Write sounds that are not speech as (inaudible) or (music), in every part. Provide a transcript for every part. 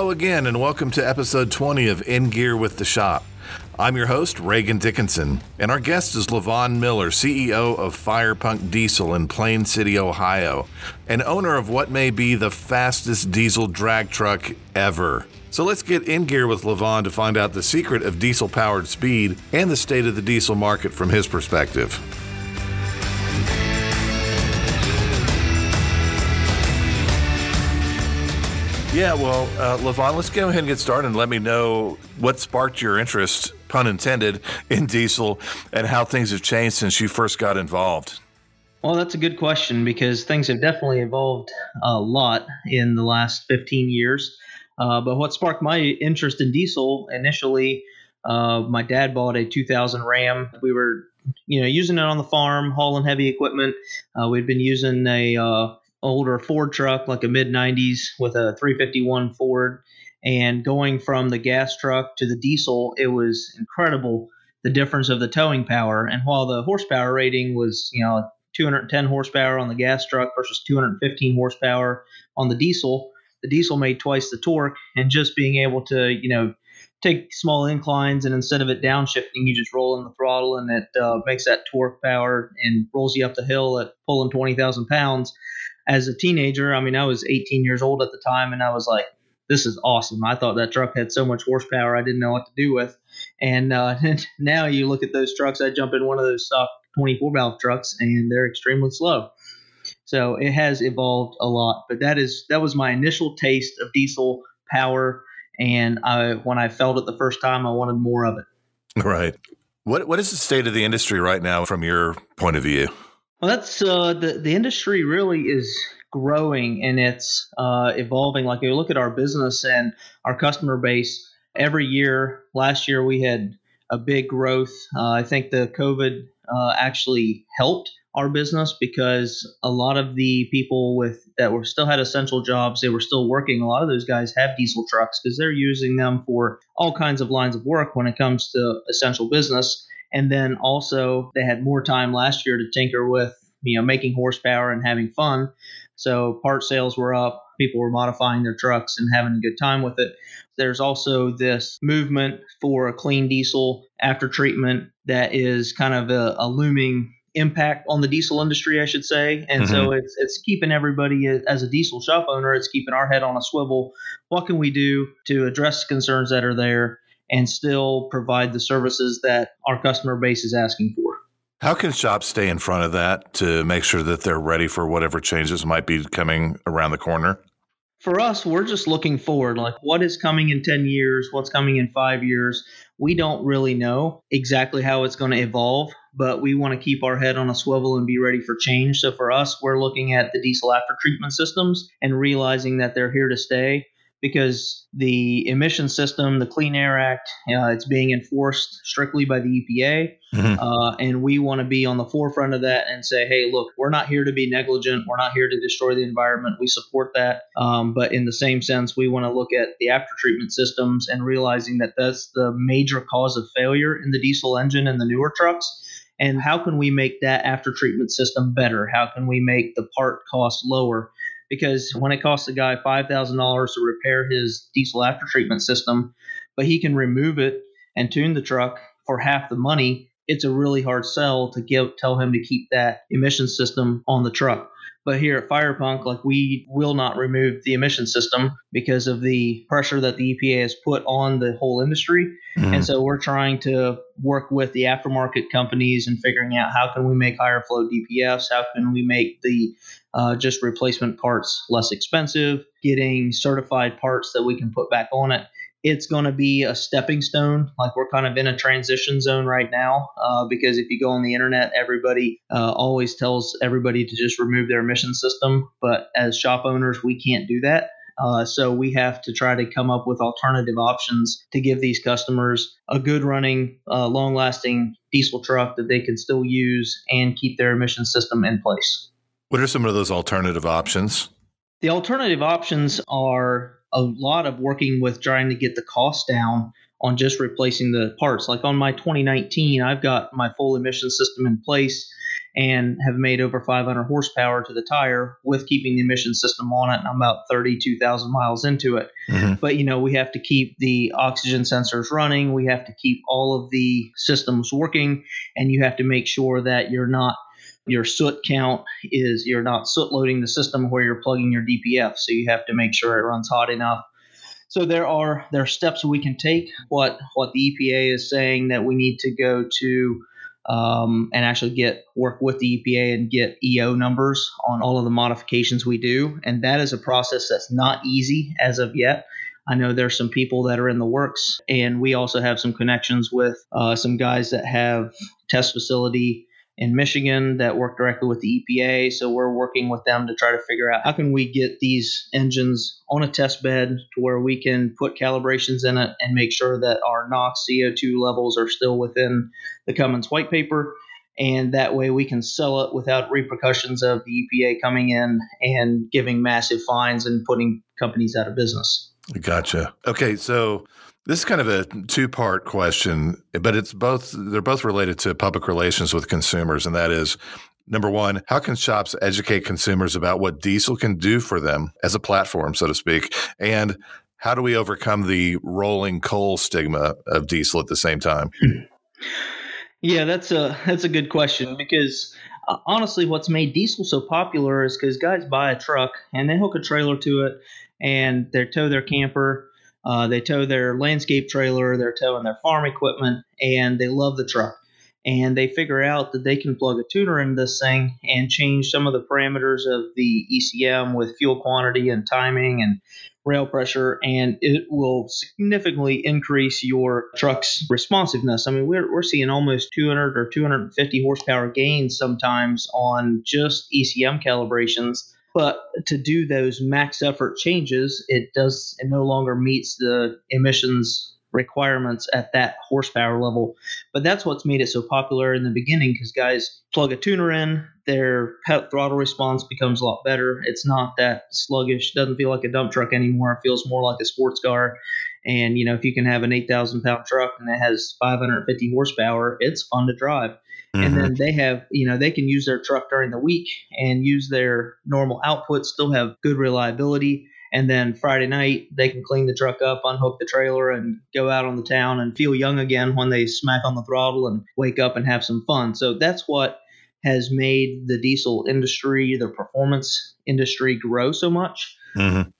Hello again, and welcome to episode 20 of In Gear with the Shop. I'm your host, Reagan Dickinson, and our guest is Levon Miller, CEO of Firepunk Diesel in Plain City, Ohio, and owner of what may be the fastest diesel drag truck ever. So let's get in gear with Levon to find out the secret of diesel powered speed and the state of the diesel market from his perspective. Yeah, well, uh, Levon, let's go ahead and get started and let me know what sparked your interest, pun intended, (laughs) in diesel and how things have changed since you first got involved. Well, that's a good question because things have definitely evolved a lot in the last 15 years. Uh, but what sparked my interest in diesel initially, uh, my dad bought a 2000 Ram. We were, you know, using it on the farm, hauling heavy equipment. Uh, we'd been using a uh, older Ford truck, like a mid 90s with a 351 Ford. And going from the gas truck to the diesel, it was incredible the difference of the towing power. And while the horsepower rating was, you know, 210 horsepower on the gas truck versus 215 horsepower on the diesel, the diesel made twice the torque. And just being able to, you know, take small inclines and instead of it downshifting, you just roll in the throttle and it uh, makes that torque power and rolls you up the hill at pulling 20,000 pounds as a teenager, I mean, I was 18 years old at the time, and I was like, this is awesome. I thought that truck had so much horsepower, I didn't know what to do with. And uh, (laughs) now you look at those trucks, I jump in one of those stock 24 valve trucks, and they're extremely slow. So it has evolved a lot, but that is that was my initial taste of diesel power, and I, when I felt it the first time, I wanted more of it. Right. What what is the state of the industry right now from your point of view? Well, that's uh, the the industry really is growing and it's uh, evolving. Like you look at our business and our customer base every year. Last year we had a big growth. Uh, I think the COVID uh, actually helped our business because a lot of the people with that were still had essential jobs, they were still working. A lot of those guys have diesel trucks because they're using them for all kinds of lines of work when it comes to essential business. And then also they had more time last year to tinker with, you know, making horsepower and having fun. So part sales were up, people were modifying their trucks and having a good time with it. There's also this movement for a clean diesel after treatment that is kind of a, a looming impact on the diesel industry, I should say. And mm-hmm. so it's it's keeping everybody as a diesel shop owner, it's keeping our head on a swivel. What can we do to address concerns that are there? And still provide the services that our customer base is asking for. How can shops stay in front of that to make sure that they're ready for whatever changes might be coming around the corner? For us, we're just looking forward. Like, what is coming in 10 years? What's coming in five years? We don't really know exactly how it's going to evolve, but we want to keep our head on a swivel and be ready for change. So, for us, we're looking at the diesel after treatment systems and realizing that they're here to stay because the emission system, the Clean Air Act, uh, it's being enforced strictly by the EPA. Mm-hmm. Uh, and we want to be on the forefront of that and say, hey, look, we're not here to be negligent. We're not here to destroy the environment. We support that. Um, but in the same sense, we want to look at the after treatment systems and realizing that that's the major cause of failure in the diesel engine and the newer trucks. And how can we make that after treatment system better? How can we make the part cost lower? Because when it costs a guy $5,000 to repair his diesel after treatment system, but he can remove it and tune the truck for half the money, it's a really hard sell to give tell him to keep that emission system on the truck. But here at Firepunk, like we will not remove the emission system because of the pressure that the EPA has put on the whole industry. Mm-hmm. And so we're trying to work with the aftermarket companies and figuring out how can we make higher flow DPFs, how can we make the uh, just replacement parts less expensive, getting certified parts that we can put back on it it's going to be a stepping stone. Like we're kind of in a transition zone right now uh, because if you go on the internet, everybody uh, always tells everybody to just remove their emission system. But as shop owners, we can't do that. Uh, so we have to try to come up with alternative options to give these customers a good running, uh, long lasting diesel truck that they can still use and keep their emission system in place. What are some of those alternative options? The alternative options are a lot of working with trying to get the cost down on just replacing the parts. Like on my 2019, I've got my full emission system in place and have made over 500 horsepower to the tire with keeping the emission system on it. And I'm about 32,000 miles into it. Mm-hmm. But, you know, we have to keep the oxygen sensors running, we have to keep all of the systems working, and you have to make sure that you're not your soot count is you're not soot loading the system where you're plugging your DPF. So you have to make sure it runs hot enough. So there are there are steps we can take. What what the EPA is saying that we need to go to um, and actually get work with the EPA and get EO numbers on all of the modifications we do. And that is a process that's not easy as of yet. I know there's some people that are in the works, and we also have some connections with uh, some guys that have test facility in Michigan that work directly with the EPA. So we're working with them to try to figure out how can we get these engines on a test bed to where we can put calibrations in it and make sure that our NOx CO2 levels are still within the Cummins white paper. And that way we can sell it without repercussions of the EPA coming in and giving massive fines and putting companies out of business. Gotcha. Okay, so this is kind of a two part question, but it's both, they're both related to public relations with consumers. And that is number one, how can shops educate consumers about what diesel can do for them as a platform, so to speak? And how do we overcome the rolling coal stigma of diesel at the same time? Yeah, that's a that's a good question because uh, honestly, what's made diesel so popular is because guys buy a truck and they hook a trailer to it and they tow their camper uh, they tow their landscape trailer, they're towing their farm equipment, and they love the truck. And they figure out that they can plug a tuner in this thing and change some of the parameters of the ECM with fuel quantity and timing and rail pressure, and it will significantly increase your truck's responsiveness. I mean, we're, we're seeing almost 200 or 250 horsepower gains sometimes on just ECM calibrations but to do those max effort changes, it does it no longer meets the emissions requirements at that horsepower level. But that's what's made it so popular in the beginning because guys plug a tuner in, their pet throttle response becomes a lot better. It's not that sluggish, doesn't feel like a dump truck anymore. It feels more like a sports car. And you know, if you can have an 8,000 pound truck and it has 550 horsepower, it's fun to drive. Mm-hmm. And then they have, you know, they can use their truck during the week and use their normal output, still have good reliability. And then Friday night, they can clean the truck up, unhook the trailer, and go out on the town and feel young again when they smack on the throttle and wake up and have some fun. So that's what has made the diesel industry, the performance industry, grow so much. Mm-hmm.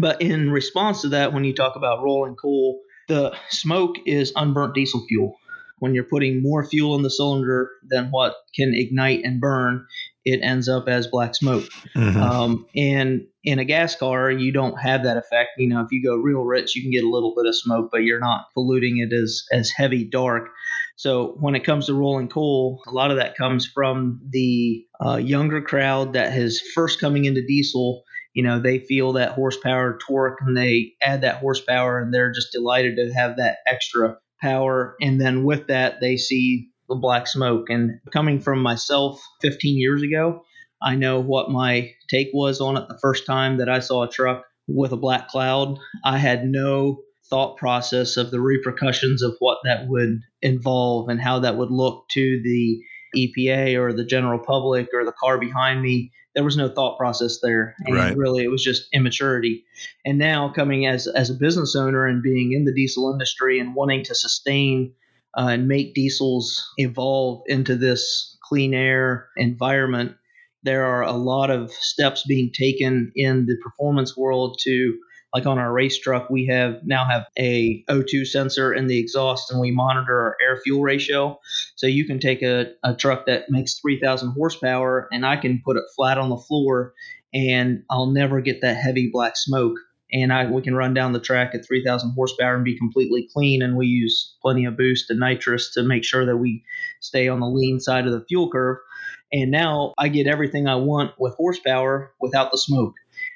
But in response to that, when you talk about rolling coal, the smoke is unburnt diesel fuel when you're putting more fuel in the cylinder than what can ignite and burn, it ends up as black smoke. Mm-hmm. Um, and in a gas car, you don't have that effect. You know, if you go real rich, you can get a little bit of smoke, but you're not polluting it as as heavy dark. So when it comes to rolling coal, a lot of that comes from the uh, younger crowd that is first coming into diesel. You know, they feel that horsepower, torque, and they add that horsepower, and they're just delighted to have that extra power. And then with that, they see the black smoke. And coming from myself 15 years ago, I know what my take was on it the first time that I saw a truck with a black cloud. I had no thought process of the repercussions of what that would involve and how that would look to the EPA or the general public or the car behind me there was no thought process there and right. really it was just immaturity and now coming as as a business owner and being in the diesel industry and wanting to sustain uh, and make diesels evolve into this clean air environment there are a lot of steps being taken in the performance world to like on our race truck we have now have a o2 sensor in the exhaust and we monitor our air fuel ratio. So you can take a, a truck that makes 3000 horsepower and i can put it flat on the floor and i'll never get that heavy black smoke. And I, we can run down the track at 3000 horsepower and be completely clean and we use plenty of boost and nitrous to make sure that we stay on the lean side of the fuel curve. And now i get everything i want with horsepower without the smoke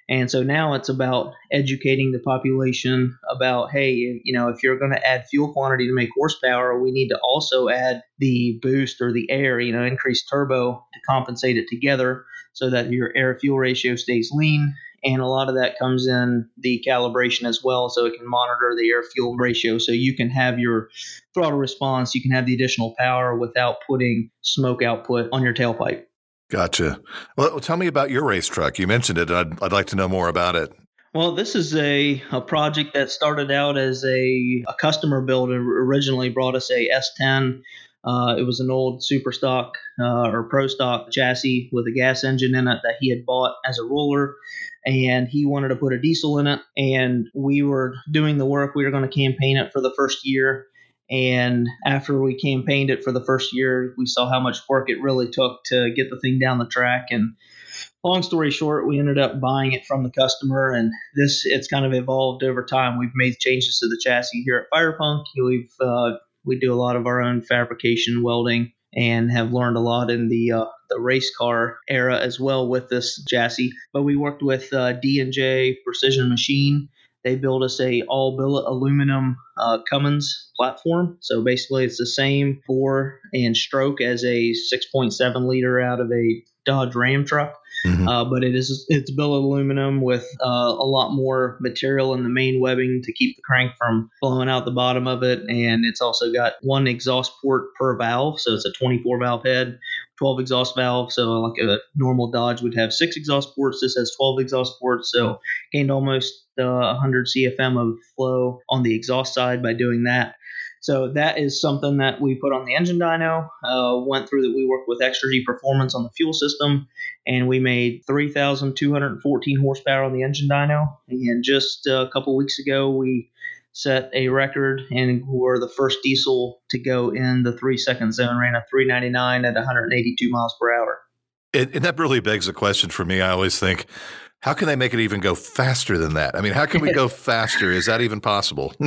and so now it's about educating the population about, hey, you know, if you're going to add fuel quantity to make horsepower, we need to also add the boost or the air, you know, increase turbo to compensate it together so that your air fuel ratio stays lean. And a lot of that comes in the calibration as well so it can monitor the air fuel ratio. So you can have your throttle response you can have the additional power without putting smoke output on your tailpipe gotcha well tell me about your race truck you mentioned it i'd, I'd like to know more about it well, this is a, a project that started out as a, a customer build originally brought us a S10 uh, it was an old super stock uh, or pro stock chassis with a gas engine in it that he had bought as a roller. And he wanted to put a diesel in it. And we were doing the work. We were going to campaign it for the first year. And after we campaigned it for the first year, we saw how much work it really took to get the thing down the track. And long story short, we ended up buying it from the customer, and this it's kind of evolved over time. We've made changes to the chassis here at Firepunk. We've uh, we do a lot of our own fabrication, welding, and have learned a lot in the uh, the race car era as well with this chassis. But we worked with uh, D and J Precision Machine. They built us a all billet aluminum uh, Cummins platform. So basically, it's the same bore and stroke as a 6.7 liter out of a Dodge Ram truck. Mm-hmm. Uh, but it is it's billet aluminum with uh, a lot more material in the main webbing to keep the crank from blowing out the bottom of it, and it's also got one exhaust port per valve, so it's a 24 valve head, 12 exhaust valves. So like a normal Dodge would have six exhaust ports, this has 12 exhaust ports, so gained almost uh, 100 CFM of flow on the exhaust side by doing that. So that is something that we put on the engine dyno. Uh, went through that we worked with Exergy Performance on the fuel system, and we made 3,214 horsepower on the engine dyno. And just a couple weeks ago, we set a record and were the first diesel to go in the three second zone, ran a 399 at 182 miles per hour. and that really begs a question for me. I always think, how can they make it even go faster than that? I mean, how can we go (laughs) faster? Is that even possible? (laughs)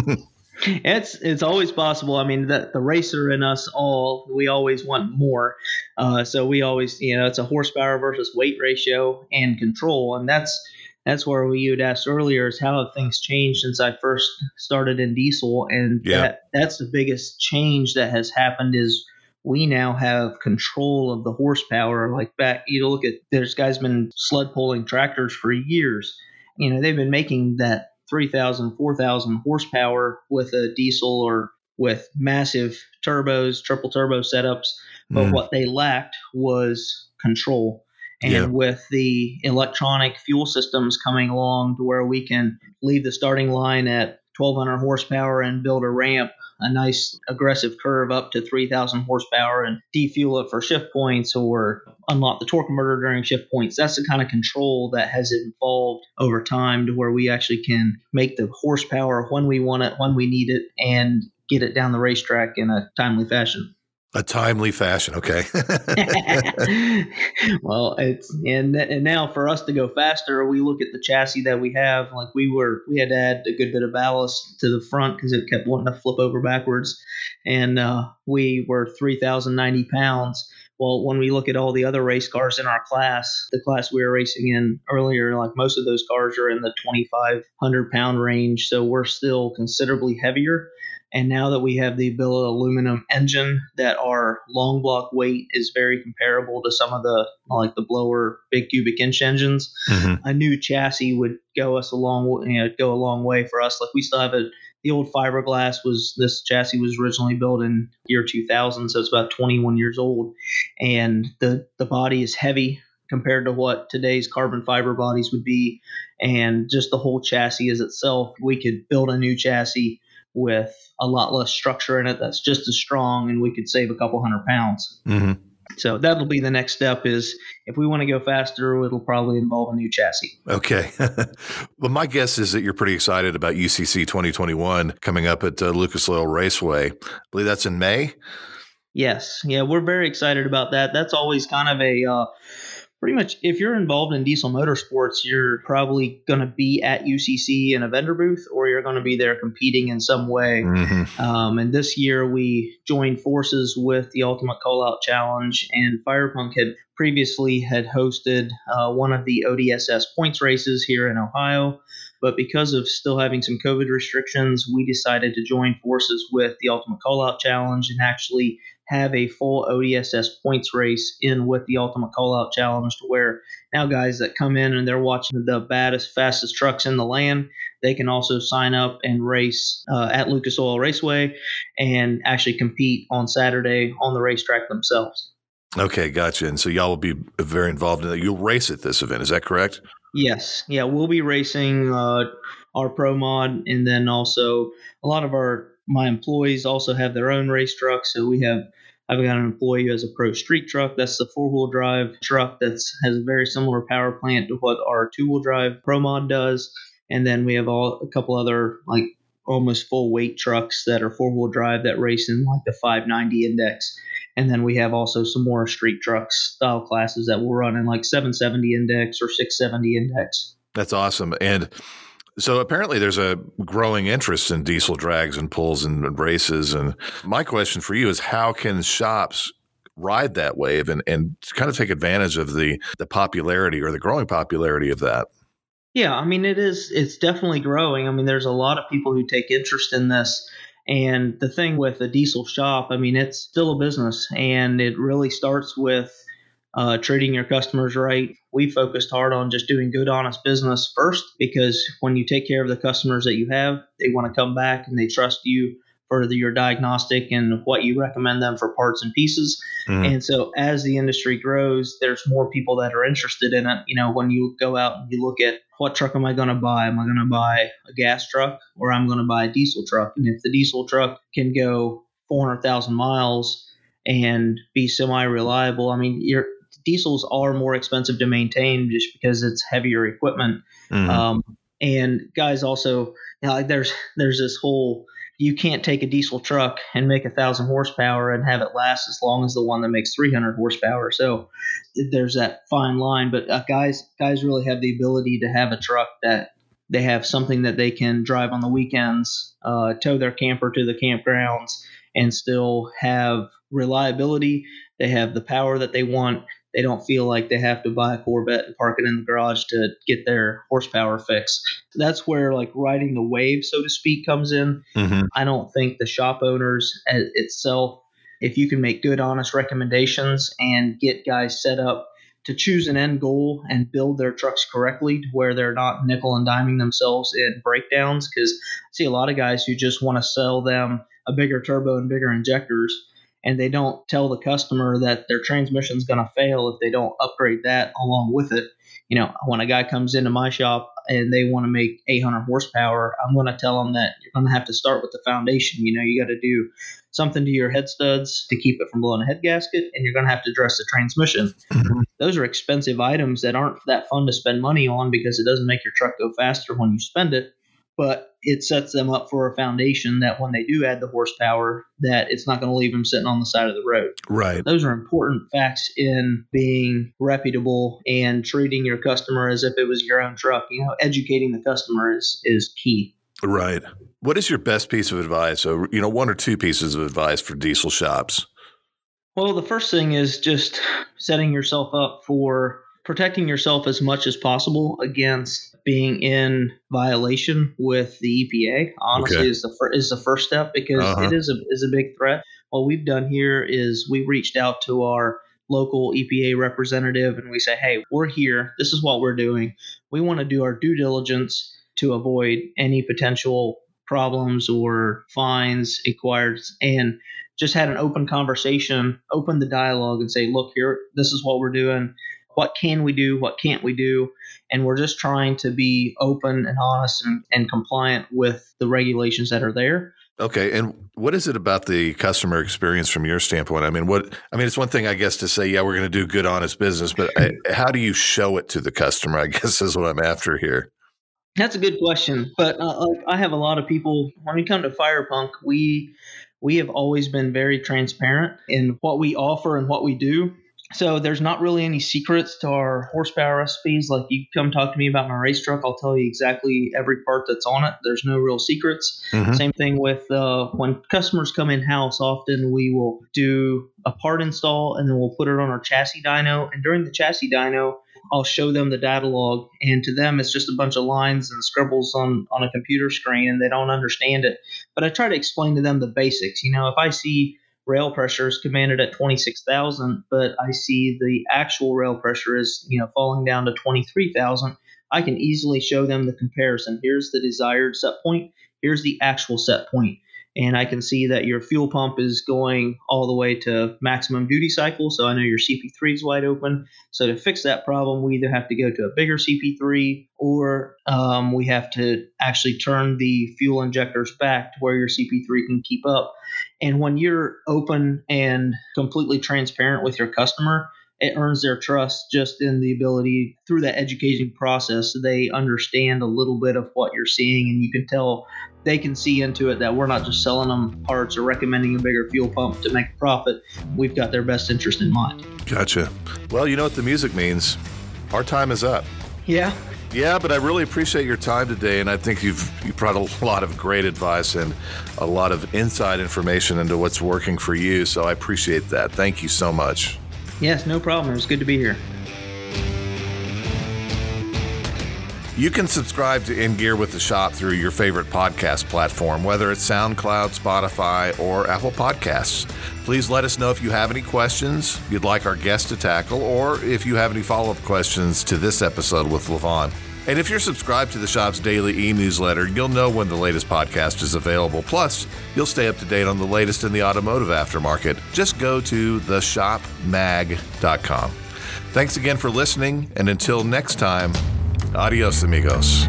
It's it's always possible. I mean, the the racer in us all, we always want more. Uh, so we always, you know, it's a horsepower versus weight ratio and control, and that's that's where we you'd asked earlier is how have things changed since I first started in diesel, and yeah. that that's the biggest change that has happened is we now have control of the horsepower. Like back, you look at there's guys been sled pulling tractors for years. You know, they've been making that 3,000, 4,000 horsepower with a diesel or with massive turbos, triple turbo setups. But mm. what they lacked was control. And yeah. with the electronic fuel systems coming along to where we can leave the starting line at 1200 horsepower and build a ramp a nice aggressive curve up to 3,000 horsepower and defuel it for shift points or unlock the torque converter during shift points. That's the kind of control that has evolved over time to where we actually can make the horsepower when we want it, when we need it, and get it down the racetrack in a timely fashion. A timely fashion, okay. (laughs) well, it's and and now for us to go faster, we look at the chassis that we have. Like we were, we had to add a good bit of ballast to the front because it kept wanting to flip over backwards, and uh, we were three thousand ninety pounds. Well, when we look at all the other race cars in our class, the class we were racing in earlier, like most of those cars are in the 2,500 pound range. So we're still considerably heavier. And now that we have the billet aluminum engine, that our long block weight is very comparable to some of the like the blower big cubic inch engines. Mm-hmm. A new chassis would go us a long you know, go a long way for us. Like we still have a the old fiberglass was this chassis was originally built in year 2000, so it's about 21 years old, and the the body is heavy compared to what today's carbon fiber bodies would be, and just the whole chassis as itself. We could build a new chassis with a lot less structure in it that's just as strong and we could save a couple hundred pounds. Mm-hmm. So that'll be the next step is if we want to go faster, it'll probably involve a new chassis. Okay. (laughs) well, my guess is that you're pretty excited about UCC 2021 coming up at uh, Lucas Oil Raceway. I believe that's in May. Yes. Yeah, we're very excited about that. That's always kind of a uh, pretty much if you're involved in diesel motorsports, you're probably going to be at UCC in a vendor booth or you're going to be there competing in some way. Mm-hmm. Um, and this year we joined forces with the Ultimate Callout Challenge, and Firepunk had previously had hosted uh, one of the ODSS points races here in Ohio. But because of still having some COVID restrictions, we decided to join forces with the Ultimate Callout Challenge and actually have a full ODSS points race in with the Ultimate Callout Challenge to where now guys that come in and they're watching the baddest, fastest trucks in the land, they can also sign up and race uh, at Lucas Oil Raceway and actually compete on Saturday on the racetrack themselves. Okay, gotcha. And so y'all will be very involved in that. You'll race at this event, is that correct? Yes. Yeah, we'll be racing uh, our pro mod, and then also a lot of our my employees also have their own race trucks. So we have I've got an employee who has a pro street truck. That's the four wheel drive truck that has a very similar power plant to what our two wheel drive pro mod does. And then we have all a couple other like almost full weight trucks that are four wheel drive that race in like the 590 index. And then we have also some more street trucks style classes that will run in like 770 index or 670 index. That's awesome. And so apparently there's a growing interest in diesel drags and pulls and races. And my question for you is how can shops ride that wave and, and kind of take advantage of the, the popularity or the growing popularity of that? Yeah, I mean it is it's definitely growing. I mean there's a lot of people who take interest in this and the thing with a diesel shop, I mean, it's still a business and it really starts with uh, treating your customers right. We focused hard on just doing good, honest business first because when you take care of the customers that you have, they want to come back and they trust you for the, your diagnostic and what you recommend them for parts and pieces. Mm-hmm. And so as the industry grows, there's more people that are interested in it. You know, when you go out and you look at what truck am I going to buy? Am I going to buy a gas truck or I'm going to buy a diesel truck? And if the diesel truck can go 400,000 miles and be semi reliable, I mean, your diesels are more expensive to maintain just because it's heavier equipment. Mm-hmm. Um, and guys also, you know, like there's there's this whole you can't take a diesel truck and make a thousand horsepower and have it last as long as the one that makes 300 horsepower. So there's that fine line. But uh, guys, guys really have the ability to have a truck that they have something that they can drive on the weekends, uh, tow their camper to the campgrounds, and still have reliability. They have the power that they want, they don't feel like they have to buy a Corvette and park it in the garage to get their horsepower fixed. That's where like riding the wave, so to speak, comes in. Mm-hmm. I don't think the shop owners itself, if you can make good, honest recommendations and get guys set up to choose an end goal and build their trucks correctly to where they're not nickel and diming themselves in breakdowns. Because I see a lot of guys who just want to sell them a bigger turbo and bigger injectors and they don't tell the customer that their transmission is going to fail if they don't upgrade that along with it. You know, when a guy comes into my shop and they want to make 800 horsepower, I'm going to tell them that you're going to have to start with the foundation. You know, you got to do something to your head studs to keep it from blowing a head gasket, and you're going to have to address the transmission. Mm-hmm. (clears throat) Those are expensive items that aren't that fun to spend money on because it doesn't make your truck go faster when you spend it but it sets them up for a foundation that when they do add the horsepower that it's not going to leave them sitting on the side of the road. Right. Those are important facts in being reputable and treating your customer as if it was your own truck. You know educating the customer is is key. Right. What is your best piece of advice so you know one or two pieces of advice for diesel shops? Well the first thing is just setting yourself up for protecting yourself as much as possible against being in violation with the EPA. Honestly, okay. is the fir- is the first step because uh-huh. it is a is a big threat. What we've done here is we reached out to our local EPA representative and we say, hey, we're here. This is what we're doing. We want to do our due diligence to avoid any potential problems or fines acquired and just had an open conversation, open the dialogue and say, look, here, this is what we're doing what can we do, what can't we do, and we're just trying to be open and honest and, and compliant with the regulations that are there. Okay, and what is it about the customer experience from your standpoint? I mean, what I mean, it's one thing, I guess, to say, yeah, we're going to do good, honest business, but I, how do you show it to the customer? I (laughs) guess is what I'm after here. That's a good question, but uh, I have a lot of people when we come to Firepunk, we we have always been very transparent in what we offer and what we do. So there's not really any secrets to our horsepower recipes. Like you come talk to me about my race truck, I'll tell you exactly every part that's on it. There's no real secrets. Mm-hmm. Same thing with uh, when customers come in house. Often we will do a part install and then we'll put it on our chassis dyno. And during the chassis dyno, I'll show them the data log, and to them it's just a bunch of lines and scribbles on on a computer screen, and they don't understand it. But I try to explain to them the basics. You know, if I see rail pressure is commanded at 26,000, but I see the actual rail pressure is, you know, falling down to 23,000, I can easily show them the comparison. Here's the desired set point, here's the actual set point and I can see that your fuel pump is going all the way to maximum duty cycle. So I know your CP3 is wide open. So to fix that problem, we either have to go to a bigger CP3 or um, we have to actually turn the fuel injectors back to where your CP3 can keep up. And when you're open and completely transparent with your customer, it earns their trust just in the ability through that education process they understand a little bit of what you're seeing and you can tell they can see into it that we're not just selling them parts or recommending a bigger fuel pump to make a profit we've got their best interest in mind gotcha well you know what the music means our time is up yeah yeah, but I really appreciate your time today, and I think you've you brought a lot of great advice and a lot of inside information into what's working for you. So I appreciate that. Thank you so much. Yes, no problem. It was good to be here. You can subscribe to In Gear with the Shop through your favorite podcast platform, whether it's SoundCloud, Spotify, or Apple Podcasts. Please let us know if you have any questions you'd like our guest to tackle, or if you have any follow up questions to this episode with Levon. And if you're subscribed to the shop's daily e newsletter, you'll know when the latest podcast is available. Plus, you'll stay up to date on the latest in the automotive aftermarket. Just go to theshopmag.com. Thanks again for listening, and until next time, adios, amigos.